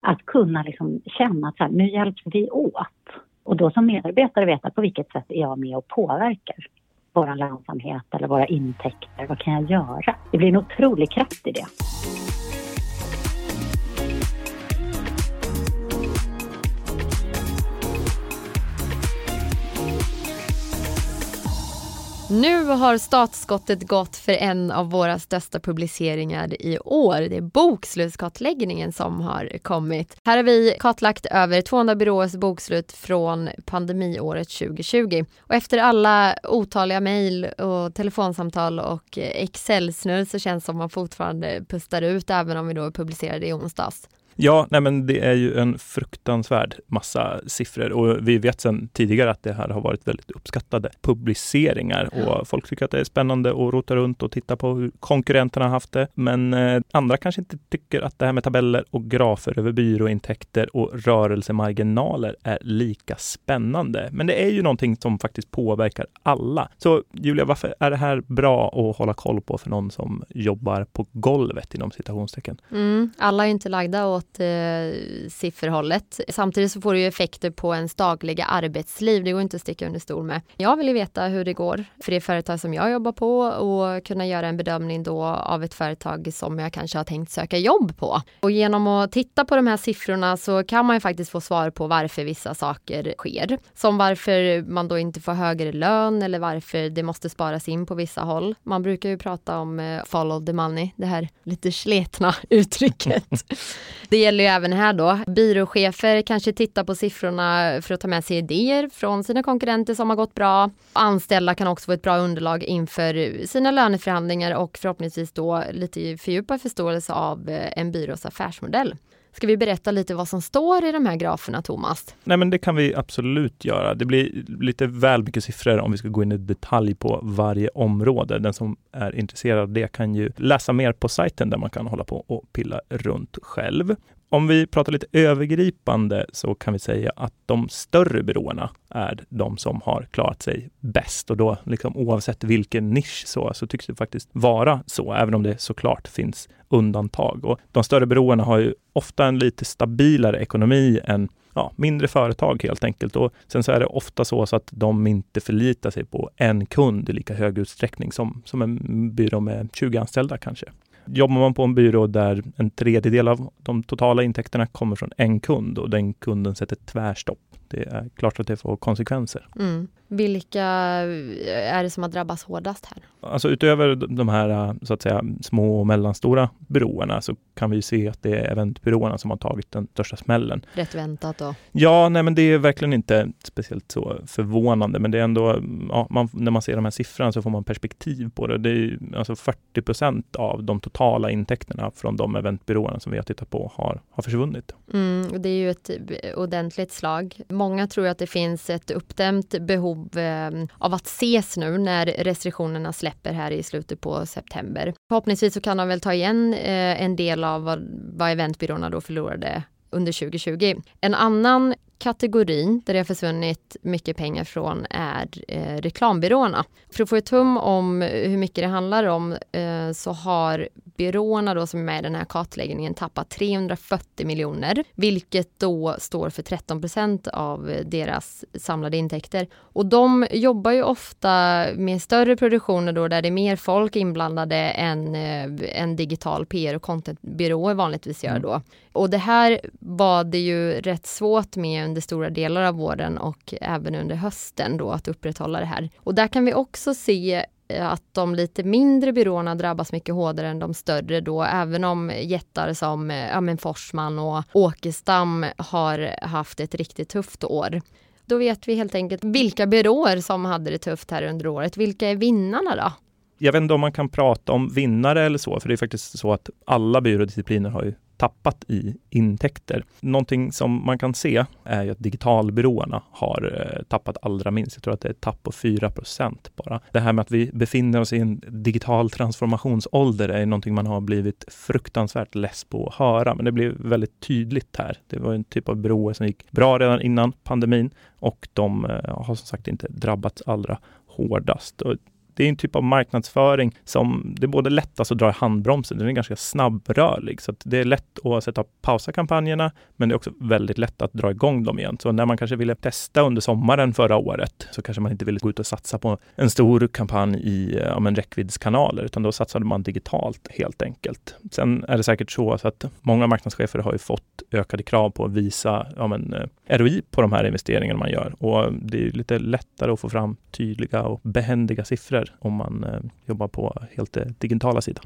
Att kunna liksom känna att så här, nu hjälps vi åt. Och då som medarbetare veta på vilket sätt är jag med och påverkar vår lönsamhet eller våra intäkter. Vad kan jag göra? Det blir en otrolig kraft i det. Nu har startskottet gått för en av våra största publiceringar i år. Det är bokslutskartläggningen som har kommit. Här har vi kartlagt över 200 byråers bokslut från pandemiåret 2020. Och efter alla otaliga mejl och telefonsamtal och Excel-snurr så känns det som man fortfarande pustar ut även om vi då publicerade i onsdags. Ja, nej men det är ju en fruktansvärd massa siffror och vi vet sedan tidigare att det här har varit väldigt uppskattade publiceringar ja. och folk tycker att det är spännande att rota runt och titta på hur konkurrenterna har haft det. Men eh, andra kanske inte tycker att det här med tabeller och grafer över byråintäkter och rörelsemarginaler är lika spännande. Men det är ju någonting som faktiskt påverkar alla. Så Julia, varför är det här bra att hålla koll på för någon som jobbar på golvet inom citationstecken? Mm, alla är inte lagda åt åt eh, sifferhållet. Samtidigt så får det ju effekter på ens dagliga arbetsliv. Det går inte att sticka under stol med. Jag vill ju veta hur det går för det företag som jag jobbar på och kunna göra en bedömning då av ett företag som jag kanske har tänkt söka jobb på. Och genom att titta på de här siffrorna så kan man ju faktiskt få svar på varför vissa saker sker. Som varför man då inte får högre lön eller varför det måste sparas in på vissa håll. Man brukar ju prata om eh, follow the money, det här lite sletna uttrycket. Det det gäller ju även här då. Byråchefer kanske tittar på siffrorna för att ta med sig idéer från sina konkurrenter som har gått bra. Anställda kan också få ett bra underlag inför sina löneförhandlingar och förhoppningsvis då lite fördjupad förståelse av eh, en byrås affärsmodell. Ska vi berätta lite vad som står i de här graferna, Thomas? Nej, men det kan vi absolut göra. Det blir lite väl mycket siffror om vi ska gå in i detalj på varje område. Den som är intresserad av det kan ju läsa mer på sajten där man kan hålla på och pilla runt själv. Om vi pratar lite övergripande så kan vi säga att de större byråerna är de som har klarat sig bäst och då liksom oavsett vilken nisch så, så tycks det faktiskt vara så, även om det såklart finns undantag. Och de större byråerna har ju ofta en lite stabilare ekonomi än ja, mindre företag helt enkelt. Och sen så är det ofta så, så att de inte förlitar sig på en kund i lika hög utsträckning som, som en byrå med 20 anställda kanske. Jobbar man på en byrå där en tredjedel av de totala intäkterna kommer från en kund och den kunden sätter tvärstopp, det är klart att det får konsekvenser. Mm. Vilka är det som har drabbats hårdast här? Alltså utöver de här så att säga små och mellanstora byråerna så kan vi se att det är eventbyråerna som har tagit den största smällen. Rätt väntat då? Ja, nej men det är verkligen inte speciellt så förvånande, men det är ändå, ja, man, när man ser de här siffrorna så får man perspektiv på det. Det är alltså 40 procent av de totala intäkterna från de eventbyråerna som vi har tittat på har, har försvunnit. Mm, det är ju ett ordentligt slag. Många tror att det finns ett uppdämt behov eh, av att ses nu när restriktionerna släpper här i slutet på september. Förhoppningsvis så kan de väl ta igen eh, en del av vad, vad eventbyråerna då förlorade under 2020. En annan kategorin där det har försvunnit mycket pengar från är eh, reklambyråerna. För att få ett hum om hur mycket det handlar om eh, så har byråerna då som är med i den här kartläggningen tappat 340 miljoner, vilket då står för 13 procent av deras samlade intäkter. Och de jobbar ju ofta med större produktioner då där det är mer folk inblandade än eh, en digital PR och contentbyråer vanligtvis gör mm. då. Och det här var det ju rätt svårt med under stora delar av våren och även under hösten då att upprätthålla det här. Och där kan vi också se eh, att de lite mindre byråerna drabbas mycket hårdare än de större då, även om jättar som eh, ja, men Forsman och Åkestam har haft ett riktigt tufft år. Då vet vi helt enkelt vilka byråer som hade det tufft här under året. Vilka är vinnarna då? Jag vet inte om man kan prata om vinnare eller så, för det är faktiskt så att alla byrådiscipliner har ju tappat i intäkter. Någonting som man kan se är ju att digitalbyråerna har eh, tappat allra minst. Jag tror att det är ett tapp på 4% bara. Det här med att vi befinner oss i en digital transformationsålder är någonting man har blivit fruktansvärt less på att höra, men det blev väldigt tydligt här. Det var en typ av byråer som gick bra redan innan pandemin och de eh, har som sagt inte drabbats allra hårdast. Och det är en typ av marknadsföring som det är både lättast alltså att dra i handbromsen, den är ganska snabbrörlig. Så det är lätt att sätta pausa kampanjerna, men det är också väldigt lätt att dra igång dem igen. Så när man kanske ville testa under sommaren förra året, så kanske man inte ville gå ut och satsa på en stor kampanj i eh, ja, men räckviddskanaler, utan då satsade man digitalt helt enkelt. Sen är det säkert så att många marknadschefer har ju fått ökade krav på att visa ja, men, eh, ROI på de här investeringarna man gör. Och det är lite lättare att få fram tydliga och behändiga siffror om man eh, jobbar på helt eh, digitala sidan.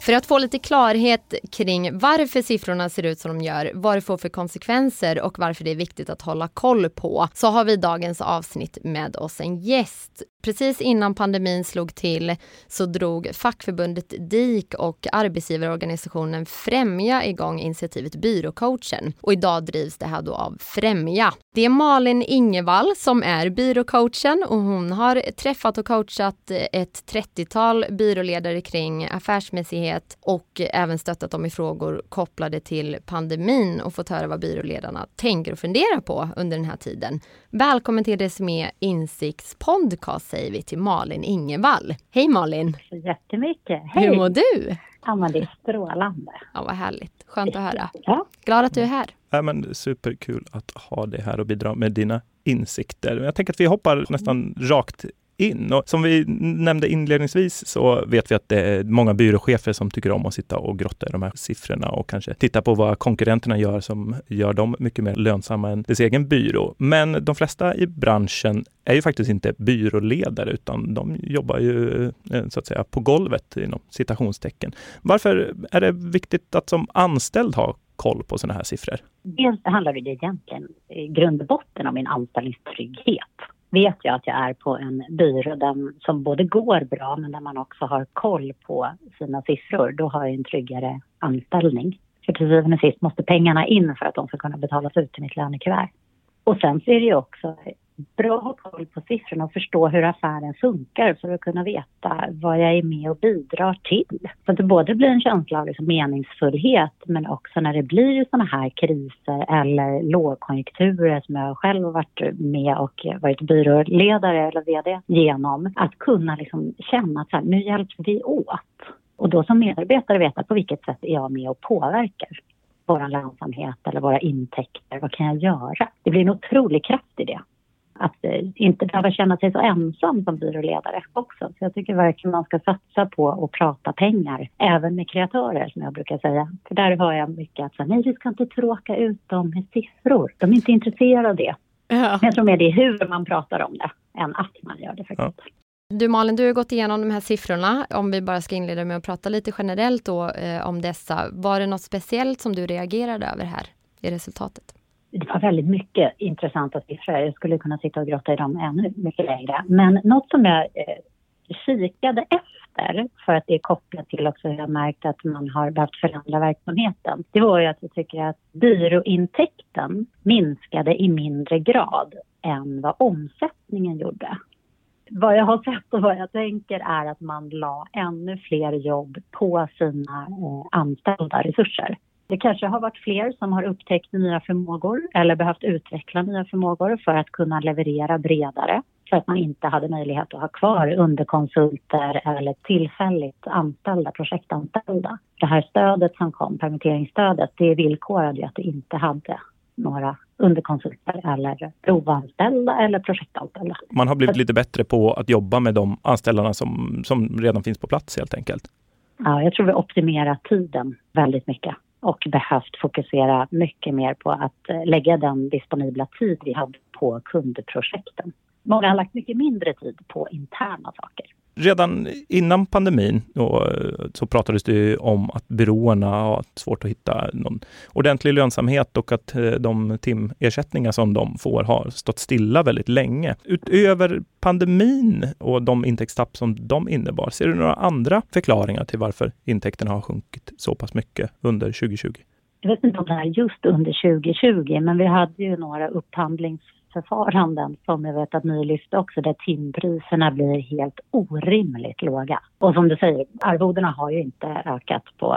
För att få lite klarhet kring varför siffrorna ser ut som de gör, vad det får för konsekvenser och varför det är viktigt att hålla koll på, så har vi dagens avsnitt med oss en gäst. Precis innan pandemin slog till så drog fackförbundet DIK och arbetsgivarorganisationen Främja igång initiativet Byråcoachen. Och idag drivs det här då av Främja. Det är Malin Ingevall som är byråcoachen och hon har träffat och coachat ett 30-tal byråledare kring affärsmässighet och även stöttat dem i frågor kopplade till pandemin och fått höra vad byråledarna tänker och funderar på under den här tiden. Välkommen till Resumé Insikts podcast säger vi till Malin Ingevall. Hej Malin! Så jättemycket! Hej! Hur mår du? Ja, men det är strålande. Ja, vad härligt. Skönt att höra. Ja. Glad att du är här. Ja, men superkul att ha dig här och bidra med dina insikter. Jag tänker att vi hoppar nästan rakt in. Och som vi nämnde inledningsvis så vet vi att det är många byråchefer som tycker om att sitta och grotta i de här siffrorna och kanske titta på vad konkurrenterna gör som gör dem mycket mer lönsamma än dess egen byrå. Men de flesta i branschen är ju faktiskt inte byråledare utan de jobbar ju eh, så att säga på golvet inom citationstecken. Varför är det viktigt att som anställd ha koll på sådana här siffror? Dels handlar det egentligen i grund och botten om min anställningstrygghet vet jag att jag är på en byrå där, som både går bra men där man också har koll på sina siffror. Då har jag en tryggare anställning. För till syvende och sist måste pengarna in för att de ska kunna betalas ut till mitt lönekuvert. Och sen så är det ju också bra att ha koll på siffrorna och förstå hur affären funkar för att kunna veta vad jag är med och bidrar till. Så att det både blir en känsla av liksom meningsfullhet men också när det blir sådana här kriser eller lågkonjunkturer som jag själv har varit med och varit byråledare eller VD genom. Att kunna liksom känna att så här, nu hjälps vi åt. Och då som medarbetare veta på vilket sätt är jag med och påverkar vår lönsamhet eller våra intäkter. Vad kan jag göra? Det blir en otrolig kraft i det att eh, inte behöva känna sig så ensam som byråledare också. Så jag tycker verkligen man ska satsa på att prata pengar, även med kreatörer som jag brukar säga. För där hör jag mycket att nej, vi ska inte tråka ut dem med siffror. De är inte intresserade av det. Ja. Men jag tror mer det är hur man pratar om det än att man gör det faktiskt. Ja. Du Malin, du har gått igenom de här siffrorna. Om vi bara ska inleda med att prata lite generellt då eh, om dessa. Var det något speciellt som du reagerade över här i resultatet? Det var väldigt mycket intressanta siffror. Jag skulle kunna sitta och grotta i dem ännu mycket längre. Men något som jag eh, kikade efter, för att det är kopplat till också hur jag märkt att man har behövt förändra verksamheten, det var ju att jag tycker att byråintäkten minskade i mindre grad än vad omsättningen gjorde. Vad jag har sett och vad jag tänker är att man la ännu fler jobb på sina eh, anställda resurser. Det kanske har varit fler som har upptäckt nya förmågor eller behövt utveckla nya förmågor för att kunna leverera bredare för att man inte hade möjlighet att ha kvar underkonsulter eller tillfälligt anställda, projektanställda. Det här stödet som kom, permitteringsstödet, det villkorade ju att det inte hade några underkonsulter eller provanställda eller projektanställda. Man har blivit lite bättre på att jobba med de anställarna som, som redan finns på plats helt enkelt? Ja, jag tror vi optimerar tiden väldigt mycket och behövt fokusera mycket mer på att eh, lägga den disponibla tid vi hade på kundprojekten. Många har lagt mycket mindre tid på interna saker redan innan pandemin eh, så pratades det om att byråerna har svårt att hitta någon ordentlig lönsamhet och att eh, de timersättningar som de får har stått stilla väldigt länge. Utöver pandemin och de intäktstapp som de innebar, ser du några andra förklaringar till varför intäkterna har sjunkit så pass mycket under 2020? Jag vet inte om det är just under 2020, men vi hade ju några upphandlings förfaranden som jag vet att ni lyfte också där timpriserna blir helt orimligt låga. Och som du säger, arvodena har ju inte ökat på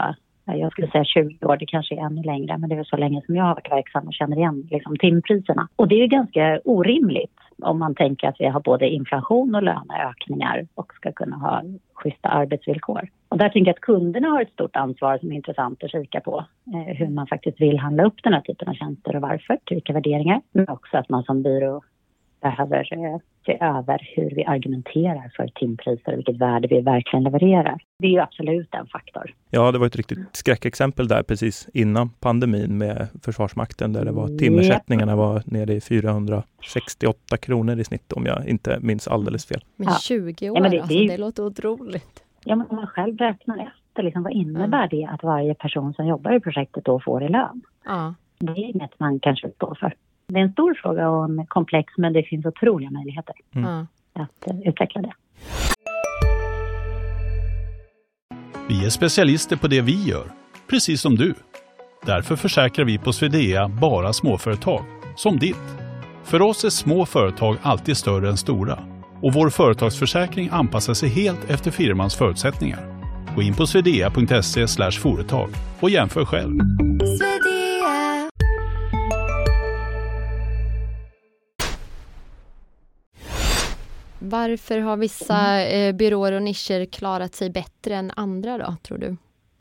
eh, jag skulle säga 20 år, det kanske är ännu längre, men det är så länge som jag har varit verksam och känner igen liksom, timpriserna. Och det är ju ganska orimligt om man tänker att vi har både inflation och löneökningar och ska kunna ha schyssta arbetsvillkor. Och där tänker jag att kunderna har ett stort ansvar som är intressant att kika på. Eh, hur man faktiskt vill handla upp den här typen av tjänster och varför, till vilka värderingar. Men också att man som byrå behöver eh, se över hur vi argumenterar för timpriser och vilket värde vi verkligen levererar. Det är ju absolut en faktor. Ja, det var ett riktigt skräckexempel där precis innan pandemin med Försvarsmakten där det var timersättningarna var nere i 468 kronor i snitt om jag inte minns alldeles fel. Men 20 år, ja, det, alltså, det låter otroligt. Ja, men om man själv räknar efter, liksom, vad innebär mm. det att varje person som jobbar i projektet då får i lön? Ja. Det är inget man kanske står för. Det är en stor fråga och en komplex, men det finns otroliga möjligheter mm. att uh, utveckla det. Vi är specialister på det vi gör, precis som du. Därför försäkrar vi på Swedea bara småföretag, som ditt. För oss är små företag alltid större än stora och vår företagsförsäkring anpassar sig helt efter firmans förutsättningar. Gå in på swedea.se företag och jämför själv. Varför har vissa eh, byråer och nischer klarat sig bättre än andra då, tror du?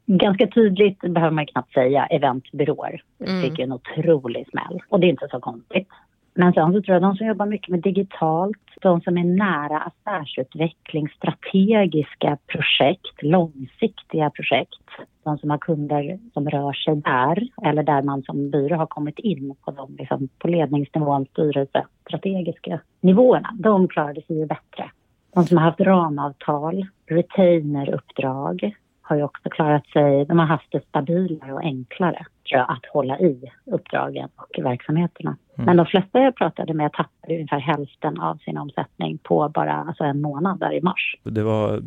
Ganska tydligt behöver man knappt säga eventbyråer. Mm. fick en otrolig smäll. Och det är inte så konstigt. Men sen så tror jag de som jobbar mycket med digitalt, de som är nära affärsutveckling, strategiska projekt, långsiktiga projekt, de som har kunder som rör sig där eller där man som byrå har kommit in på, de, liksom, på ledningsnivån, styrelse, strategiska nivåerna, de klarade sig ju bättre. De som har haft ramavtal, retaineruppdrag har ju också klarat sig, de har haft det stabilare och enklare tror jag, att hålla i uppdragen och verksamheterna. Mm. Men de flesta jag pratade med tappade ungefär hälften av sin omsättning på bara alltså en månad där i mars. Det var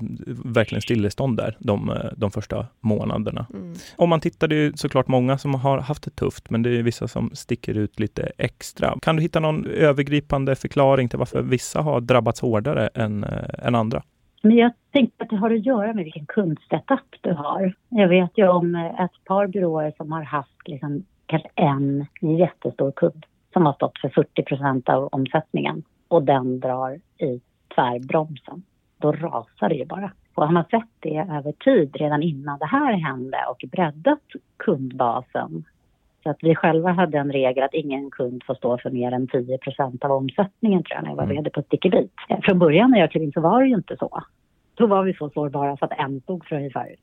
verkligen stillestånd där de, de första månaderna. Mm. Och man tittar, det är såklart många som har haft det tufft, men det är vissa som sticker ut lite extra. Kan du hitta någon övergripande förklaring till varför vissa har drabbats hårdare än, än andra? Men jag tänkte att det har att göra med vilken kundsetup du har. Jag vet ju om eh, ett par byråer som har haft liksom kanske en jättestor kund som har stått för 40 procent av omsättningen och den drar i tvärbromsen. Då rasar det ju bara. Och har man sett det över tid redan innan det här hände och breddat kundbasen så att vi själva hade en regel att ingen kund får stå för mer än 10% av omsättningen tror jag när jag var mm. vd på Stickebit. Från början när jag klev in så var det ju inte så. Då var vi så sårbara så att en stod för ungefär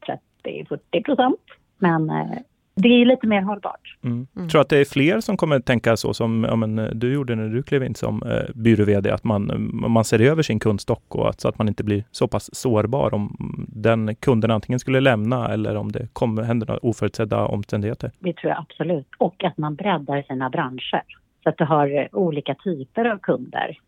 30-40 Men eh, det är lite mer hållbart. Mm. Mm. Tror att det är fler som kommer tänka så som ja, men, du gjorde när du klev in som eh, byrå-VD, att man, man ser över sin kundstock och att, så att man inte blir så pass sårbar om den kunden antingen skulle lämna eller om det kommer, händer några oförutsedda omständigheter? Det tror jag absolut. Och att man breddar sina branscher så att du har olika typer av kunder.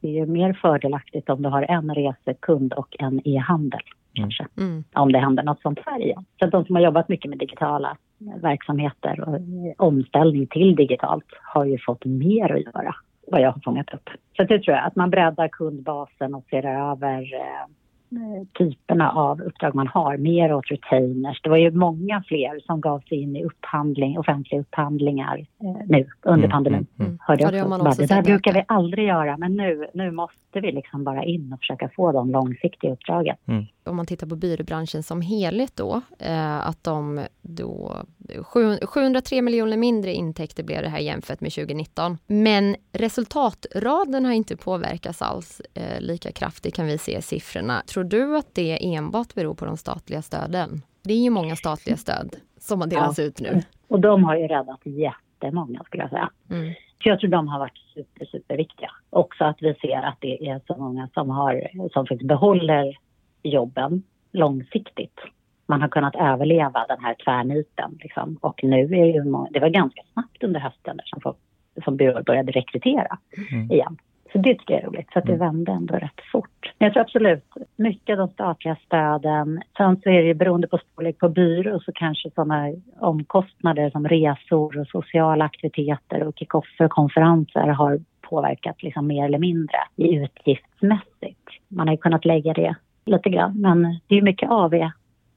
Det är ju mer fördelaktigt om du har en resekund och en e-handel. Mm. Kanske. Mm. Om det händer något sånt här igen. Så att de som har jobbat mycket med digitala verksamheter och omställning till digitalt har ju fått mer att göra, vad jag har fångat upp. Så det tror jag, att man breddar kundbasen och ser över eh, typerna av uppdrag man har, mer åt retainers. Det var ju många fler som gav sig in i upphandling, offentliga upphandlingar eh, nu under mm, pandemin. Mm, mm. Hörde jag ja, det, det där brukar vi aldrig göra, men nu, nu måste vi liksom bara in och försöka få de långsiktiga uppdragen. Mm. Om man tittar på byråbranschen som helhet då, eh, att de då 703 miljoner mindre intäkter blev det här jämfört med 2019. Men resultatraden har inte påverkats alls eh, lika kraftigt kan vi se i siffrorna. Tror du att det enbart beror på de statliga stöden? Det är ju många statliga stöd som har delats ja. ut nu. Och de har ju räddat jättemånga skulle jag säga. Mm. Så jag tror de har varit super, superviktiga. Också att vi ser att det är så många som, har, som faktiskt behåller jobben långsiktigt man har kunnat överleva den här tvärniten. Liksom. Och nu är ju, det var ganska snabbt under hösten som, folk, som började rekrytera mm. igen. Så det tycker jag är roligt, så att det mm. vände ändå rätt fort. Men jag tror absolut, mycket av de statliga stöden. Sen så är det beroende på storlek på byrå så kanske sådana omkostnader som resor och sociala aktiviteter och kickoffer och konferenser har påverkat liksom mer eller mindre utgiftsmässigt. Man har ju kunnat lägga det lite grann, men det är mycket AV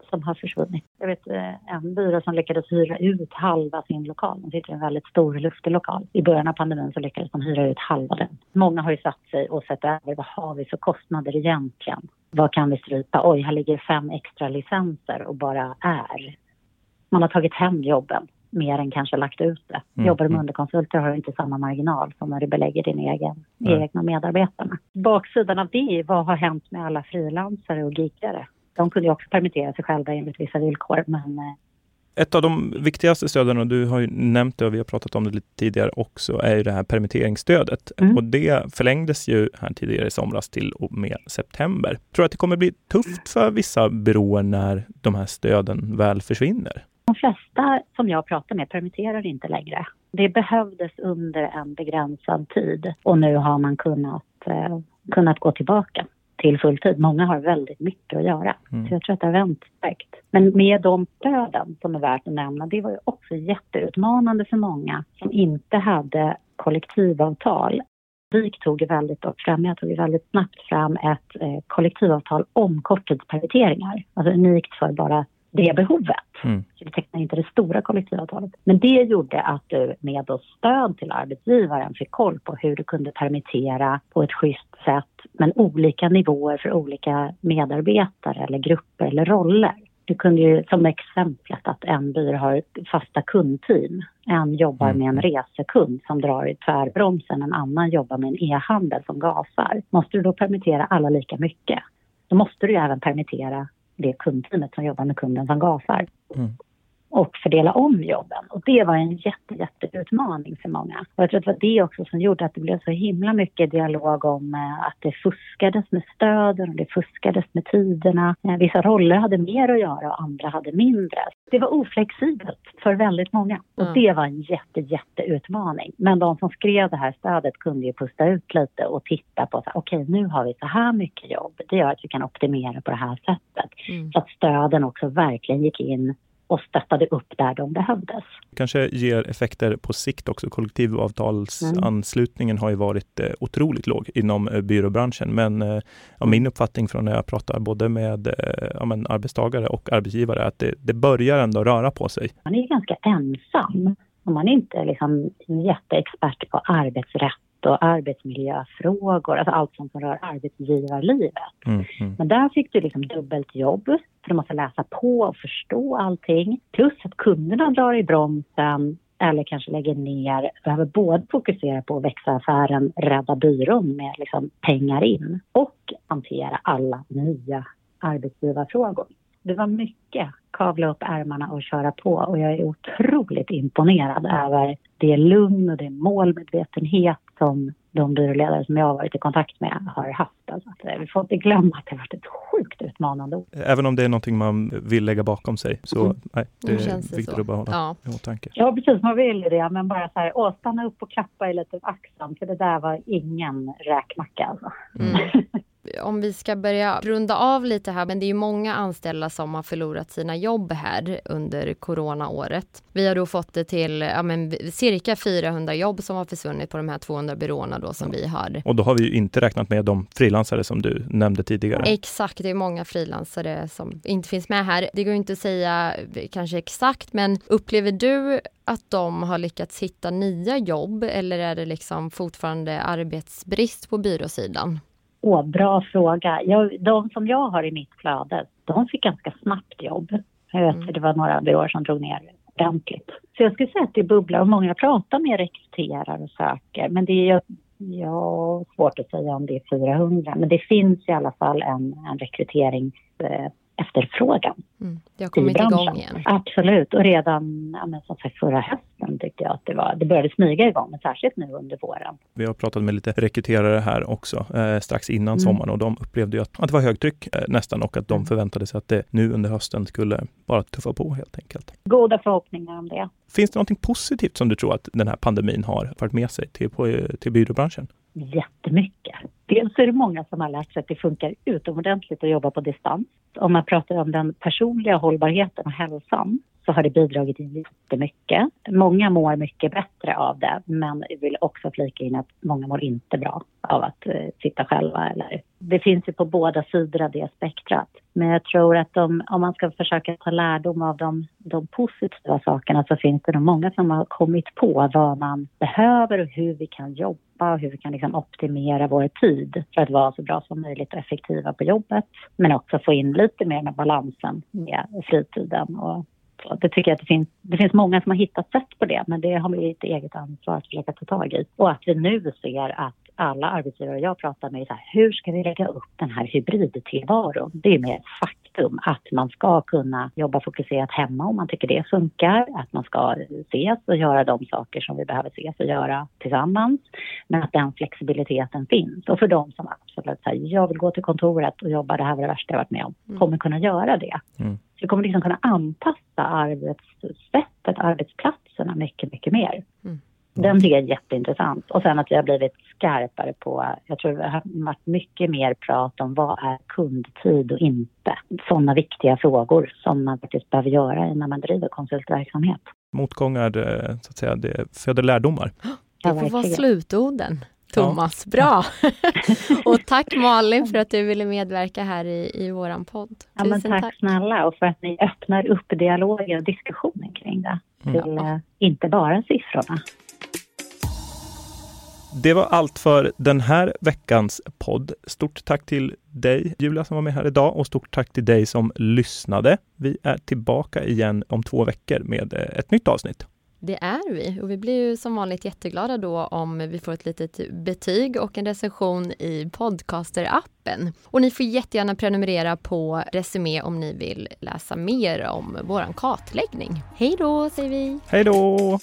som har försvunnit. Jag vet eh, en byrå som lyckades hyra ut halva sin lokal. De sitter i en väldigt stor luftig lokal. I början av pandemin så lyckades de hyra ut halva den. Många har ju satt sig och sett över vad har vi för kostnader egentligen? Vad kan vi strypa? Oj, här ligger fem extra licenser och bara är. Man har tagit hem jobben mer än kanske lagt ut det. Mm, Jobbar du med mm. underkonsulter har du inte samma marginal som när du belägger din egen, Nej. egna medarbetarna. Baksidan av det vad har hänt med alla frilansare och gigare? De kunde ju också permittera sig själva enligt vissa villkor men eh, Ett av de viktigaste stöden, och du har ju nämnt det och vi har pratat om det lite tidigare också, är ju det här permitteringsstödet. Mm. Och det förlängdes ju här tidigare i somras till och med september. Tror du att det kommer bli tufft för vissa byråer när de här stöden väl försvinner? De flesta som jag pratar med permitterar inte längre. Det behövdes under en begränsad tid och nu har man kunnat, eh, kunnat gå tillbaka till full tid. Många har väldigt mycket att göra. Mm. Så jag tror att det har vänt starkt. Men med de stöden som är värt att nämna, det var ju också jätteutmanande för många som inte hade kollektivavtal. VIK tog väldigt, och Främja tog väldigt snabbt fram ett eh, kollektivavtal om korttidspermitteringar. Alltså unikt för bara det behovet. Mm. Så vi tecknade inte det stora kollektivavtalet. Men det gjorde att du med stöd till arbetsgivaren fick koll på hur du kunde permittera på ett schysst sätt men olika nivåer för olika medarbetare eller grupper eller roller. Du kunde ju, som exemplet att en byrå har fasta kundteam. En jobbar med en resekund som drar i tvärbromsen, en annan jobbar med en e-handel som gasar. Måste du då permittera alla lika mycket? Då måste du ju även permittera det kundteamet som jobbar med kunden som gasar. Mm. Och fördela om jobben. Och det var en jätte, jätteutmaning för många. Och jag tror att det var det också som gjorde att det blev så himla mycket dialog om eh, att det fuskades med stöden och det fuskades med tiderna. Eh, Vissa roller hade mer att göra och andra hade mindre. Det var oflexibelt för väldigt många. Och Ja. det var en jätte, jätteutmaning. Men de som skrev det här stödet kunde ju pusta ut lite och titta på okej nu har vi så här mycket jobb. Det gör att vi kan optimera på det här sättet. Mm. Så att stöden också verkligen gick in och stöttade upp där de behövdes. kanske ger effekter på sikt också. Kollektivavtalsanslutningen har ju varit eh, otroligt låg inom eh, byråbranschen. Men eh, ja, min uppfattning från när jag pratar både med ja, men arbetstagare och arbetsgivare är att det, det börjar ändå röra på sig. Man är ganska ensam och man är inte liksom jätteexpert på arbetsrätt och arbetsmiljöfrågor, alltså allt som rör arbetsgivarlivet. Mm, mm. Men där fick du liksom dubbelt jobb, för du måste läsa på och förstå allting. Plus att kunderna drar i bromsen eller kanske lägger ner, behöver både fokusera på att växa affären, rädda byrån med liksom pengar in och hantera alla nya arbetsgivarfrågor. Det var mycket kavla upp ärmarna och köra på och jag är otroligt imponerad över det lugn och det målmedvetenhet som de byråledare som jag har varit i kontakt med har haft. Alltså, att vi får inte glömma att det har varit ett sjukt utmanande år. Även om det är någonting man vill lägga bakom sig. Så Mm. nej, det är det viktigt så. att behålla Ja. i åtanke. Ja, precis. Man vill ju det, men bara så här, åh, stanna upp och klappa i lite på axeln, för det där var ingen räkmacka alltså. Mm. Om vi ska börja runda av lite här, men det är ju många anställda som har förlorat sina jobb här under coronaåret. Vi har då fått det till ja, men, cirka 400 jobb som har försvunnit på de här 200 byråerna då som vi har. Och då har vi ju inte räknat med de frilansare som du nämnde tidigare. Exakt, det är många frilansare som inte finns med här. Det går inte att säga kanske exakt, men upplever du att de har lyckats hitta nya jobb eller är det liksom fortfarande arbetsbrist på byråsidan? Åh, bra fråga. Jag, de som jag har i mitt flöde, de fick ganska snabbt jobb. Jag vet, Mm. Det var några byråer som drog ner ordentligt. Så jag skulle säga att det bubblar och många pratar med rekryterar och söker. Men det är ja, svårt att säga om det är 400. Men det finns i alla fall en, en rekryterings eh, efterfrågan Mm. Det har i kommit igång branschen. igen. Absolut. Och redan ja, men som sagt, förra hösten tyckte jag att det, var, det började smyga igång. Men särskilt nu under våren. Vi har pratat med lite rekryterare här också eh, strax innan Mm. sommaren och de upplevde ju att, att det var högtryck eh, nästan och att de Mm. förväntade sig att det nu under hösten skulle bara tuffa på helt enkelt. Goda förhoppningar om det. Finns det någonting positivt som du tror att den här pandemin har fört med sig till, på, till byråbranschen? Jättemycket. Dels är det många som har lärt sig att det funkar utomordentligt att jobba på distans. Om man pratar om den personliga hållbarheten och hälsan så har det bidragit jättemycket. Många mår mycket bättre av det, men jag vill också flika in att många mår inte bra av att eh, sitta själva. Eller, det finns ju på båda sidor av det spektrat. Men jag tror att de, om man ska försöka ta lärdom av de, de positiva sakerna så finns det nog många som har kommit på vad man behöver och hur vi kan jobba och hur vi kan liksom optimera vår tid för att vara så bra som möjligt och effektiva på jobbet. Men också få in lite mer med balansen med fritiden och så. Det tycker jag att det finns, det finns många som har hittat sätt på det, men det har vi ett eget ansvar att försöka ta tag i. Och att vi nu ser att alla arbetsgivare jag pratar med är så här, hur ska vi lägga upp den här hybridtillvaron? Det är mer ett faktum att man ska kunna jobba fokuserat hemma om man tycker det funkar, att man ska ses och göra de saker som vi behöver ses och göra tillsammans, men att den flexibiliteten finns. Och för de som absolut säger, jag vill gå till kontoret och jobba, det här var det värsta jag varit med om, mm. kommer kunna göra det. Mm. Så vi kommer liksom kunna anpassa arbetssättet, arbetsplatserna mycket, mycket mer. Mm. Den tycker jag är jätteintressant. Och sen att vi har blivit skarpare på, jag tror det har varit mycket mer prat om vad är kundtid och inte. Sådana viktiga frågor som man faktiskt behöver göra när man driver konsultverksamhet. Motgångar, eh, så att säga, det föder lärdomar. Det får vara slutorden. Thomas, ja. bra! och tack Malin för att du ville medverka här i, i våran podd. Ja, men tack, tack, snälla och för att ni öppnar upp dialogen och diskussionen kring det. Mm. Till, mm. inte bara siffrorna. Det var allt för den här veckans podd. Stort tack till dig Julia som var med här idag och stort tack till dig som lyssnade. Vi är tillbaka igen om två veckor med eh, ett nytt avsnitt. Det är vi och vi blir ju som vanligt jätteglada då om vi får ett litet betyg och en recension i podcaster-appen. Och ni får jättegärna prenumerera på Resumé om ni vill läsa mer om vår kartläggning. Hej då säger vi! Hej då!